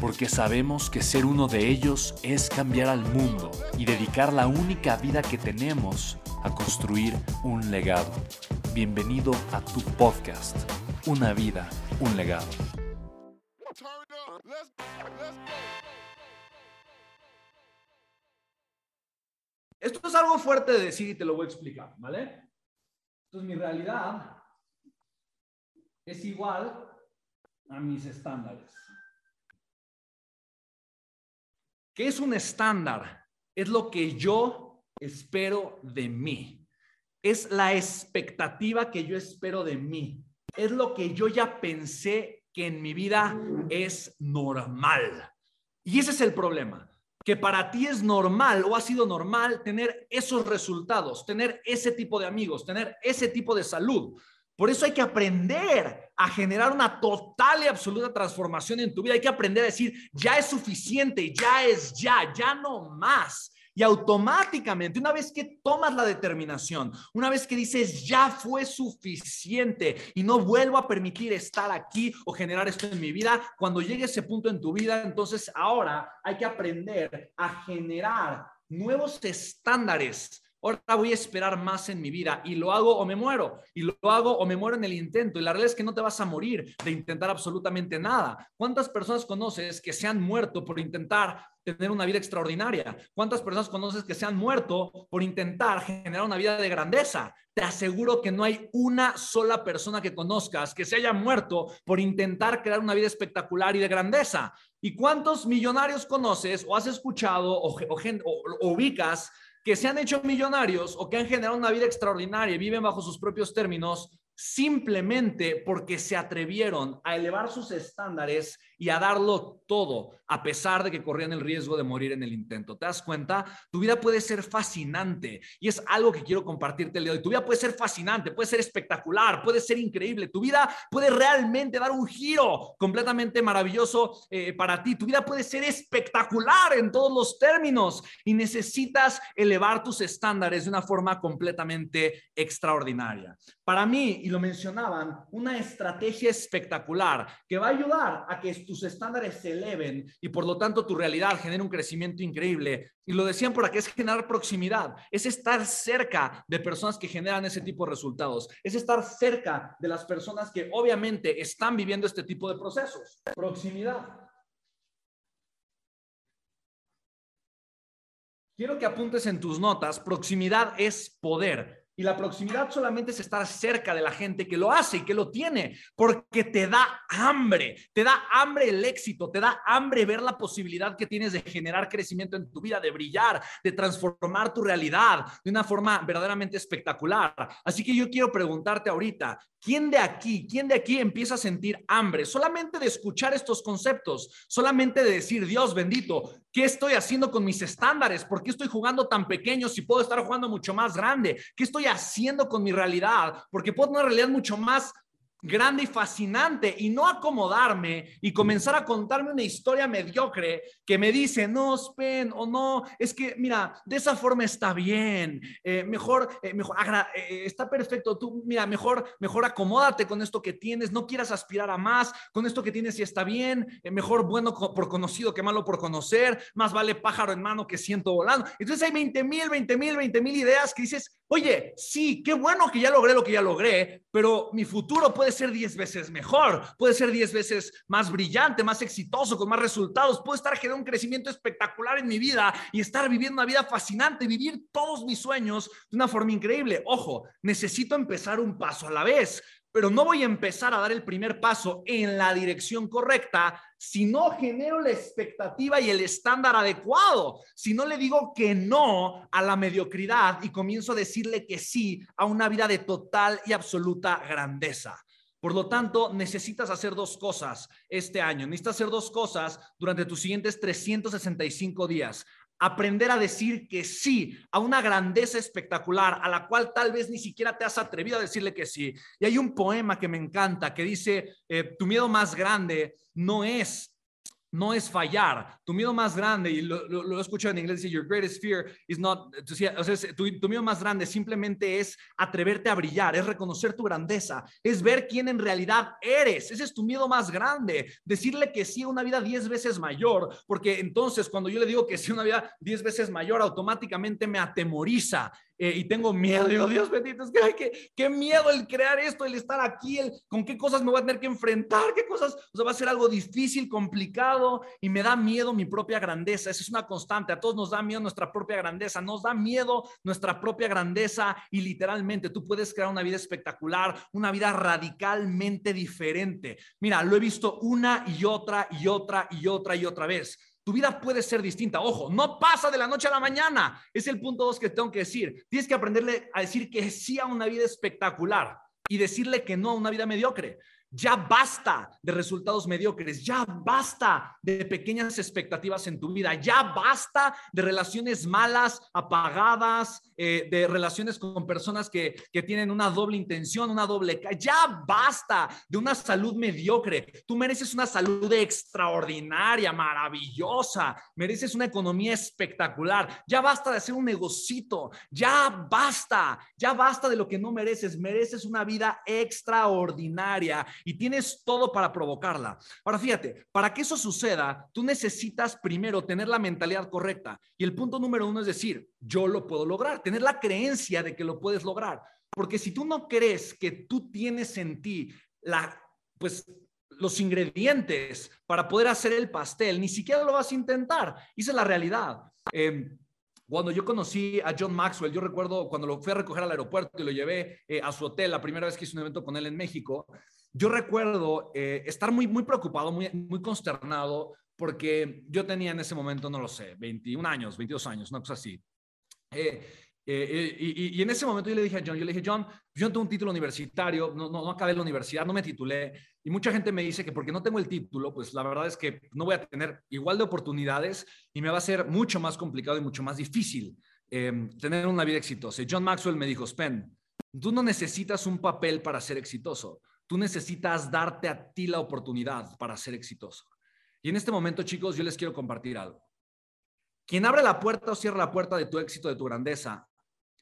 porque sabemos que ser uno de ellos es cambiar al mundo y dedicar la única vida que tenemos a construir un legado. Bienvenido a tu podcast, Una vida, un legado. Esto es algo fuerte de decir y te lo voy a explicar, ¿vale? Entonces mi realidad es igual a mis estándares. ¿Qué es un estándar? Es lo que yo espero de mí. Es la expectativa que yo espero de mí. Es lo que yo ya pensé que en mi vida es normal. Y ese es el problema, que para ti es normal o ha sido normal tener esos resultados, tener ese tipo de amigos, tener ese tipo de salud. Por eso hay que aprender a generar una total y absoluta transformación en tu vida. Hay que aprender a decir, ya es suficiente, ya es ya, ya no más. Y automáticamente, una vez que tomas la determinación, una vez que dices, ya fue suficiente y no vuelvo a permitir estar aquí o generar esto en mi vida, cuando llegue ese punto en tu vida, entonces ahora hay que aprender a generar nuevos estándares ahora voy a esperar más en mi vida y lo hago o me muero, y lo hago o me muero en el intento. Y la realidad es que no te vas a morir de intentar absolutamente nada. ¿Cuántas personas conoces que se han muerto por intentar tener una vida extraordinaria? ¿Cuántas personas conoces que se han muerto por intentar generar una vida de grandeza? Te aseguro que no hay una sola persona que conozcas que se haya muerto por intentar crear una vida espectacular y de grandeza. ¿Y cuántos millonarios conoces o has escuchado o, o ubicas que se han hecho millonarios o que han generado una vida extraordinaria y viven bajo sus propios términos simplemente porque se atrevieron a elevar sus estándares y a darlo todo, a pesar de que corrían el riesgo de morir en el intento. ¿Te das cuenta? Tu vida puede ser fascinante y es algo que quiero compartirte el día de hoy. Tu vida puede ser fascinante, puede ser espectacular, puede ser increíble. Tu vida puede realmente dar un giro completamente maravilloso eh, para ti. Tu vida puede ser espectacular en todos los términos y necesitas elevar tus estándares de una forma completamente extraordinaria. Para mí, y lo mencionaban, una estrategia espectacular que va a ayudar a que tus estándares se eleven y por lo tanto tu realidad genere un crecimiento increíble. Y lo decían por aquí, es generar proximidad, es estar cerca de personas que generan ese tipo de resultados, es estar cerca de las personas que obviamente están viviendo este tipo de procesos. Proximidad. Quiero que apuntes en tus notas, proximidad es poder. Y la proximidad solamente es estar cerca de la gente que lo hace y que lo tiene, porque te da hambre, te da hambre el éxito, te da hambre ver la posibilidad que tienes de generar crecimiento en tu vida, de brillar, de transformar tu realidad de una forma verdaderamente espectacular. Así que yo quiero preguntarte ahorita, ¿quién de aquí, quién de aquí empieza a sentir hambre? Solamente de escuchar estos conceptos, solamente de decir, Dios bendito, ¿qué estoy haciendo con mis estándares? ¿Por qué estoy jugando tan pequeño si puedo estar jugando mucho más grande? ¿Qué estoy haciendo con mi realidad? Porque puedo tener una realidad mucho más grande y fascinante y no acomodarme y comenzar a contarme una historia mediocre que me dice, no, Spen, o no, es que, mira, de esa forma está bien, eh, mejor, eh, mejor, eh, está perfecto, tú, mira, mejor, mejor acomódate con esto que tienes, no quieras aspirar a más, con esto que tienes y está bien, mejor bueno por conocido que malo por conocer, más vale pájaro en mano que ciento volando. Entonces hay 20 mil, 20 mil, 20 mil ideas que dices, oye, sí, qué bueno que ya logré lo que ya logré, pero mi futuro puede puede ser 10 veces mejor, puede ser 10 veces más brillante, más exitoso, con más resultados, puedo estar generando un crecimiento espectacular en mi vida y estar viviendo una vida fascinante, vivir todos mis sueños de una forma increíble. Ojo, necesito empezar un paso a la vez pero no voy a empezar a dar el primer paso en la dirección correcta si no genero la expectativa y el estándar adecuado, si no le digo que no a la mediocridad y comienzo a decirle que sí a una vida de total y absoluta grandeza. Por lo tanto, necesitas hacer dos cosas este año. Necesitas hacer dos cosas durante tus siguientes 365 días aprender a decir que sí a una grandeza espectacular a la cual tal vez ni siquiera te has atrevido a decirle que sí. Y hay un poema que me encanta que dice, eh, tu miedo más grande no es no es fallar. Tu miedo más grande, y lo, lo, escuchado en inglés, dice, your greatest fear is not, o sea, tu, tu, miedo más grande simplemente es atreverte a brillar, es reconocer tu grandeza, es ver quién en realidad eres. Ese es tu miedo más grande. Decirle que sí una vida diez veces mayor, porque entonces cuando yo le digo que sí una vida diez veces mayor, automáticamente me atemoriza eh, y tengo miedo. Dios bendito, es que qué, qué miedo el crear esto, el estar aquí, el, con qué cosas me voy a tener que enfrentar, qué cosas, o sea, va a ser algo difícil, complicado y me da miedo mi propia grandeza. Esa es una constante. A todos nos da miedo nuestra propia grandeza, nos da miedo nuestra propia grandeza y literalmente tú puedes crear una vida espectacular, una vida radicalmente diferente. Mira, lo he visto una y otra y otra y otra y otra vez. Tu vida puede ser distinta. Ojo, no pasa de la noche a la mañana. Es el punto dos que tengo que decir. Tienes que aprenderle a decir que sí a una vida espectacular y decirle que no a una vida mediocre. Ya basta de resultados mediocres, ya basta de pequeñas expectativas en tu vida, ya basta de relaciones malas, apagadas, eh, de relaciones con personas que, que tienen una doble intención, una doble... Ya basta de una salud mediocre. Tú mereces una salud extraordinaria, maravillosa, mereces una economía espectacular. Ya basta de hacer un negocito, ya basta, ya basta de lo que no mereces, mereces una vida extraordinaria y tienes todo para provocarla. Ahora fíjate, para que eso suceda, tú necesitas primero tener la mentalidad correcta. Y el punto número uno es decir, yo lo puedo lograr, tener la creencia de que lo puedes lograr. Porque si tú no crees que tú tienes en ti la, pues, los ingredientes para poder hacer el pastel, ni siquiera lo vas a intentar. Esa es la realidad. Em, cuando yo conocí a John Maxwell, yo recuerdo cuando lo fui a recoger al aeropuerto y lo llevé eh, a su hotel, la primera vez que hice un evento con él en México, yo recuerdo eh, estar muy, muy preocupado, muy, muy consternado, porque yo tenía en ese momento, no lo sé, 21 años, 22 años, una cosa así. Eh, eh, y, y, en ese momento yo le dije a John, yo le dije, John, yo no tengo un título universitario, no, no, no, acabé la universidad, no me titulé. Y mucha gente me dice que porque no tengo el título, pues la verdad es que no voy a tener igual de oportunidades y me va a ser mucho más complicado y mucho más difícil tener una vida exitosa. Y John Maxwell me dijo, Spen, tú no necesitas un papel para ser exitoso. Tú necesitas darte a ti la oportunidad para ser exitoso. Y en este momento, chicos, yo les quiero compartir algo. Quien abre la puerta o cierra la puerta de tu éxito, de tu grandeza,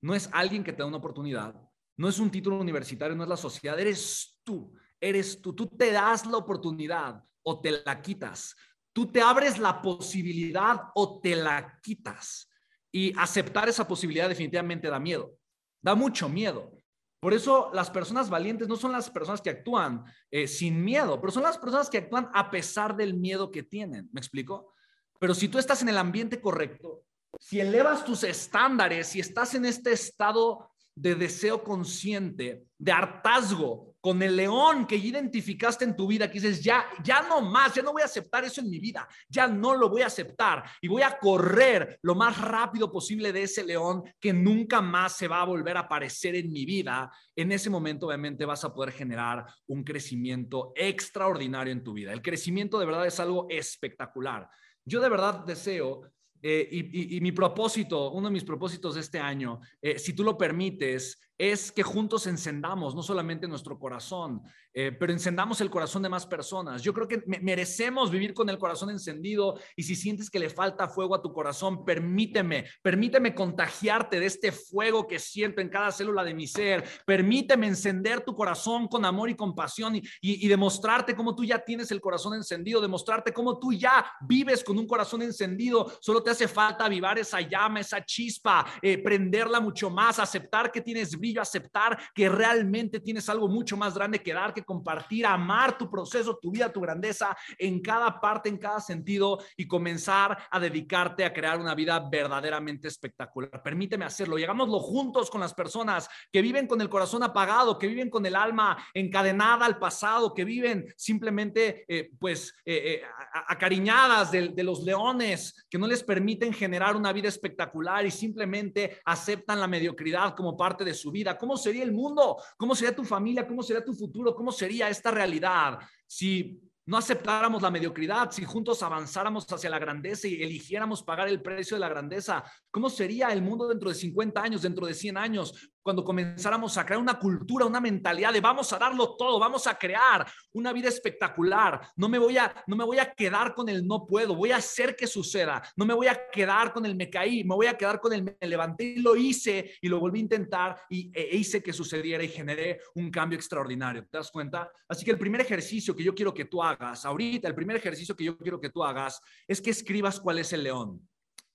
no es alguien que te da una oportunidad, no es un título universitario, no es la sociedad, eres tú, eres tú. Tú te das la oportunidad o te la quitas. Tú te abres la posibilidad o te la quitas. Y aceptar esa posibilidad definitivamente da miedo. Da mucho miedo. Por eso las personas valientes no son las personas que actúan eh, sin miedo, pero son las personas que actúan a pesar del miedo que tienen. ¿Me explico? Pero si tú estás en el ambiente correcto, si elevas tus estándares, si estás en este estado de deseo consciente, de hartazgo, con el león que identificaste en tu vida, que dices, ya, ya no más, ya no voy a aceptar eso en mi vida, ya no lo voy a aceptar y voy a correr lo más rápido posible de ese león que nunca más se va a volver a aparecer en mi vida, en ese momento obviamente vas a poder generar un crecimiento extraordinario en tu vida. El crecimiento de verdad es algo espectacular. Yo de verdad deseo eh, y, mi propósito, uno de mis propósitos de este año, eh, si tú lo permites, es que juntos encendamos no solamente nuestro corazón, eh, pero encendamos el corazón de más personas. Yo creo que merecemos vivir con el corazón encendido y si sientes que le falta fuego a tu corazón, permíteme, permíteme contagiarte de este fuego que siento en cada célula de mi ser. Permíteme encender tu corazón con amor y compasión y, y, demostrarte cómo tú ya tienes el corazón encendido, demostrarte cómo tú ya vives con un corazón encendido. Solo te hace falta avivar esa llama, esa chispa, eh, prenderla mucho más, aceptar que tienes brillo sencillo aceptar que realmente tienes algo mucho más grande que dar, que compartir, amar tu proceso, tu vida, tu grandeza en cada parte, en cada sentido y comenzar a dedicarte a crear una vida verdaderamente espectacular. Permíteme hacerlo. Llegámoslo juntos con las personas que viven con el corazón apagado, que viven con el alma encadenada al pasado, que viven simplemente, eh, pues, eh, eh, acariñadas de, de los leones, que no les permiten generar una vida espectacular y simplemente aceptan la mediocridad como parte de su vida. ¿Cómo sería el mundo? ¿Cómo sería tu familia? ¿Cómo sería tu futuro? ¿Cómo sería esta realidad si no aceptáramos la mediocridad, si juntos avanzáramos hacia la grandeza y eligiéramos pagar el precio de la grandeza, ¿cómo sería el mundo dentro de 50 años, dentro de 100 años, cuando comenzáramos a crear una cultura, una mentalidad de vamos a darlo todo, vamos a crear una vida espectacular? No me voy a no me voy a quedar con el no puedo, voy a hacer que suceda. No me voy a quedar con el me caí, me voy a quedar con el me levanté y lo hice y lo volví a intentar y e, e hice que sucediera y generé un cambio extraordinario. ¿Te das cuenta? Así que el primer ejercicio que yo quiero que tú hagas ahorita, el primer ejercicio que yo quiero que tú hagas es que escribas cuál es el león.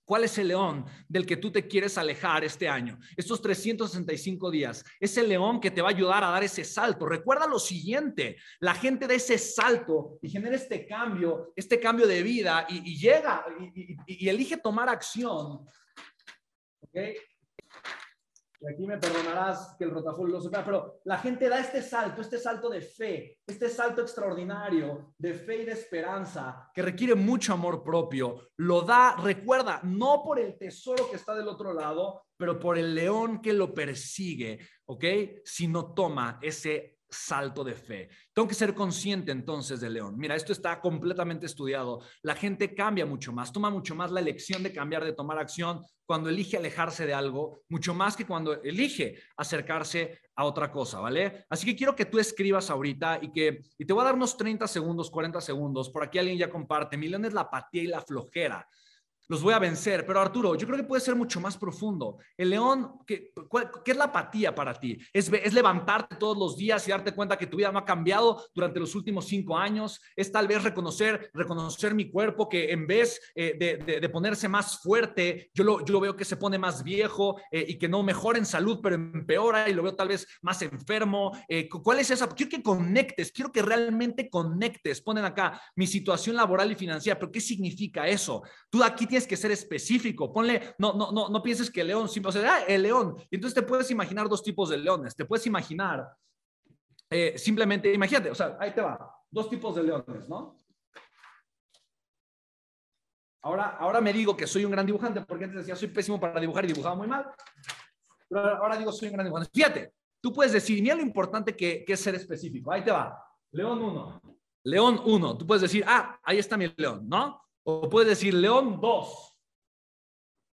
¿Cuál es el león del que tú te quieres alejar este año? Estos 365 días. Es el león que te va a ayudar a dar ese salto. Recuerda lo siguiente, la gente da ese salto y genera este cambio, este cambio de vida y, llega y, elige tomar acción. ¿Okay? Y aquí me perdonarás que el rotafolio lo sepa, pero la gente da este salto, este salto de fe, este salto extraordinario de fe y de esperanza que requiere mucho amor propio. Lo da, recuerda, no por el tesoro que está del otro lado, pero por el león que lo persigue, ¿ok? Si no toma ese salto de fe. Tengo que ser consciente entonces de León. Mira, esto está completamente estudiado. La gente cambia mucho más, toma mucho más la elección de cambiar, de tomar acción cuando elige alejarse de algo, mucho más que cuando elige acercarse a otra cosa, ¿vale? Así que quiero que tú escribas ahorita y que y te voy a dar unos 30 segundos, 40 segundos. Por aquí alguien ya comparte. Mi es la apatía y la flojera los voy a vencer. Pero Arturo, yo creo que puede ser mucho más profundo. El león, ¿qué, es la apatía para ti? ¿Es, ¿Es, levantarte todos los días y darte cuenta que tu vida no ha cambiado durante los últimos cinco años? ¿Es tal vez reconocer, reconocer mi cuerpo que en vez eh, de, ponerse más fuerte, yo lo, veo que se pone más viejo eh, y que no mejora en salud, pero empeora y lo veo tal vez más enfermo? Eh, ¿Cuál es esa? Quiero que conectes, quiero que realmente conectes. Ponen acá mi situación laboral y financiera, pero ¿qué significa eso? Tú aquí tienes que ser específico. Ponle, no, no, no, no pienses que el león, sea, ah, el león. Y entonces te puedes imaginar dos tipos de leones. Te puedes imaginar, eh, simplemente, imagínate, o sea, ahí te va, dos tipos de leones, ¿no? Ahora, ahora me digo que soy un gran dibujante, porque antes decía soy pésimo para dibujar y dibujaba muy mal. Pero ahora digo soy un gran dibujante. Fíjate, tú puedes decir, mira lo importante que, que es ser específico. Ahí te va. León 1. León 1. Tú puedes decir, ah, ahí está mi león, ¿no? O puedes decir león 2.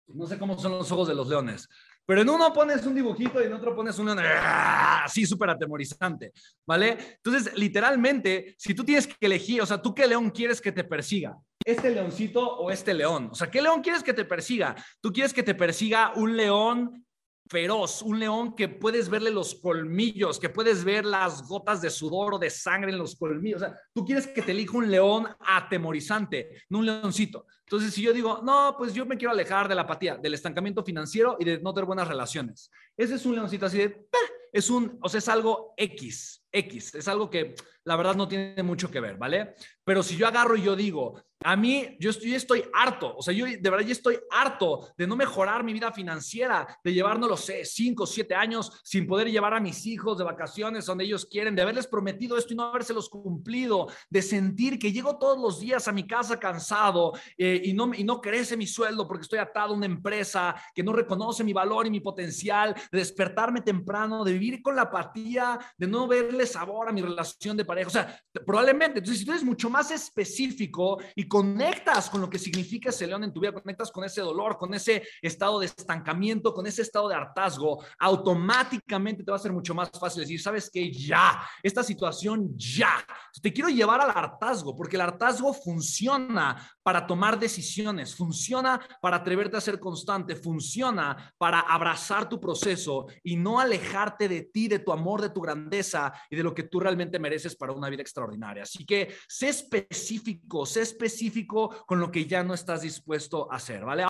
No sé cómo son los ojos de los leones. Pero en uno pones un dibujito y en otro pones un león ¡ah! así súper atemorizante, ¿vale? Entonces, literalmente, si tú tienes que elegir, o sea, ¿tú qué león quieres que te persiga? ¿Este leoncito o este león? O sea, ¿qué león quieres que te persiga? ¿Tú quieres que te persiga un león feroz, un león que puedes verle los colmillos, que puedes ver las gotas de sudor o de sangre en los colmillos. O sea, tú quieres que te elija un león atemorizante, no un leoncito. Entonces, si yo digo, no, pues yo me quiero alejar de la apatía, del estancamiento financiero y de no tener buenas relaciones. Ese es un leoncito así de, es un, o sea, es algo X, X, es algo que la verdad no tiene mucho que ver, ¿vale? Pero si yo agarro y yo digo, a mí, yo estoy, estoy harto, o sea, yo de verdad ya estoy harto de no mejorar mi vida financiera, de llevar, no lo sé, cinco, siete años sin poder llevar a mis hijos de vacaciones donde ellos quieren, de haberles prometido esto y no habérselos cumplido, de sentir que llego todos los días a mi casa cansado eh, y, no, y no crece mi sueldo porque estoy atado a una empresa que no reconoce mi valor y mi potencial, de despertarme temprano, de vivir con la apatía, de no verle sabor a mi relación de pareja. O sea, probablemente, entonces, si tú eres mucho más específico y conectas con lo que significa ese león en tu vida, conectas con ese dolor, con ese estado de estancamiento, con ese estado de hartazgo, automáticamente te va a ser mucho más fácil decir, sabes que ya, esta situación ya, te quiero llevar al hartazgo, porque el hartazgo funciona para tomar decisiones, funciona para atreverte a ser constante, funciona para abrazar tu proceso y no alejarte de ti, de tu amor, de tu grandeza y de lo que tú realmente mereces para una vida extraordinaria. Así que sé específico, sé específico con lo que ya no estás dispuesto a hacer, ¿vale?